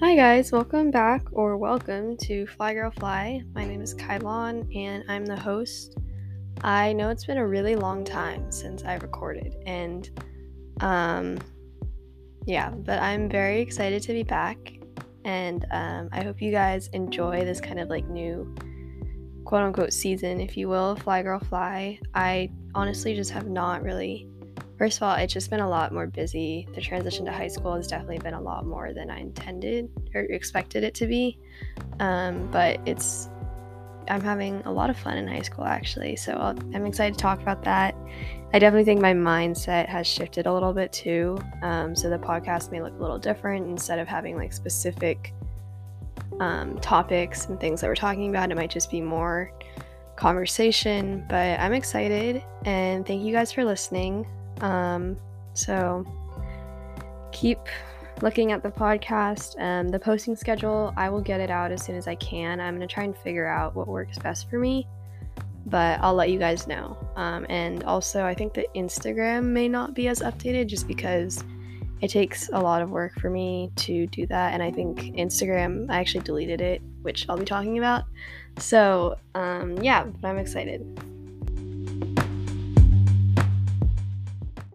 Hi guys, welcome back or welcome to Fly Girl Fly. My name is Kylon and I'm the host. I know it's been a really long time since I recorded and um yeah, but I'm very excited to be back and um, I hope you guys enjoy this kind of like new quote unquote season, if you will, Fly Girl Fly. I honestly just have not really First of all, it's just been a lot more busy. The transition to high school has definitely been a lot more than I intended or expected it to be. Um, but it's, I'm having a lot of fun in high school actually. So i am excited to talk about that. I definitely think my mindset has shifted a little bit too. Um, so the podcast may look a little different instead of having like specific um, topics and things that we're talking about. It might just be more conversation, but I'm excited and thank you guys for listening. Um, so keep looking at the podcast. Um, the posting schedule, I will get it out as soon as I can. I'm going to try and figure out what works best for me, but I'll let you guys know. Um, and also, I think the Instagram may not be as updated just because it takes a lot of work for me to do that. And I think Instagram, I actually deleted it, which I'll be talking about. So, um, yeah, but I'm excited.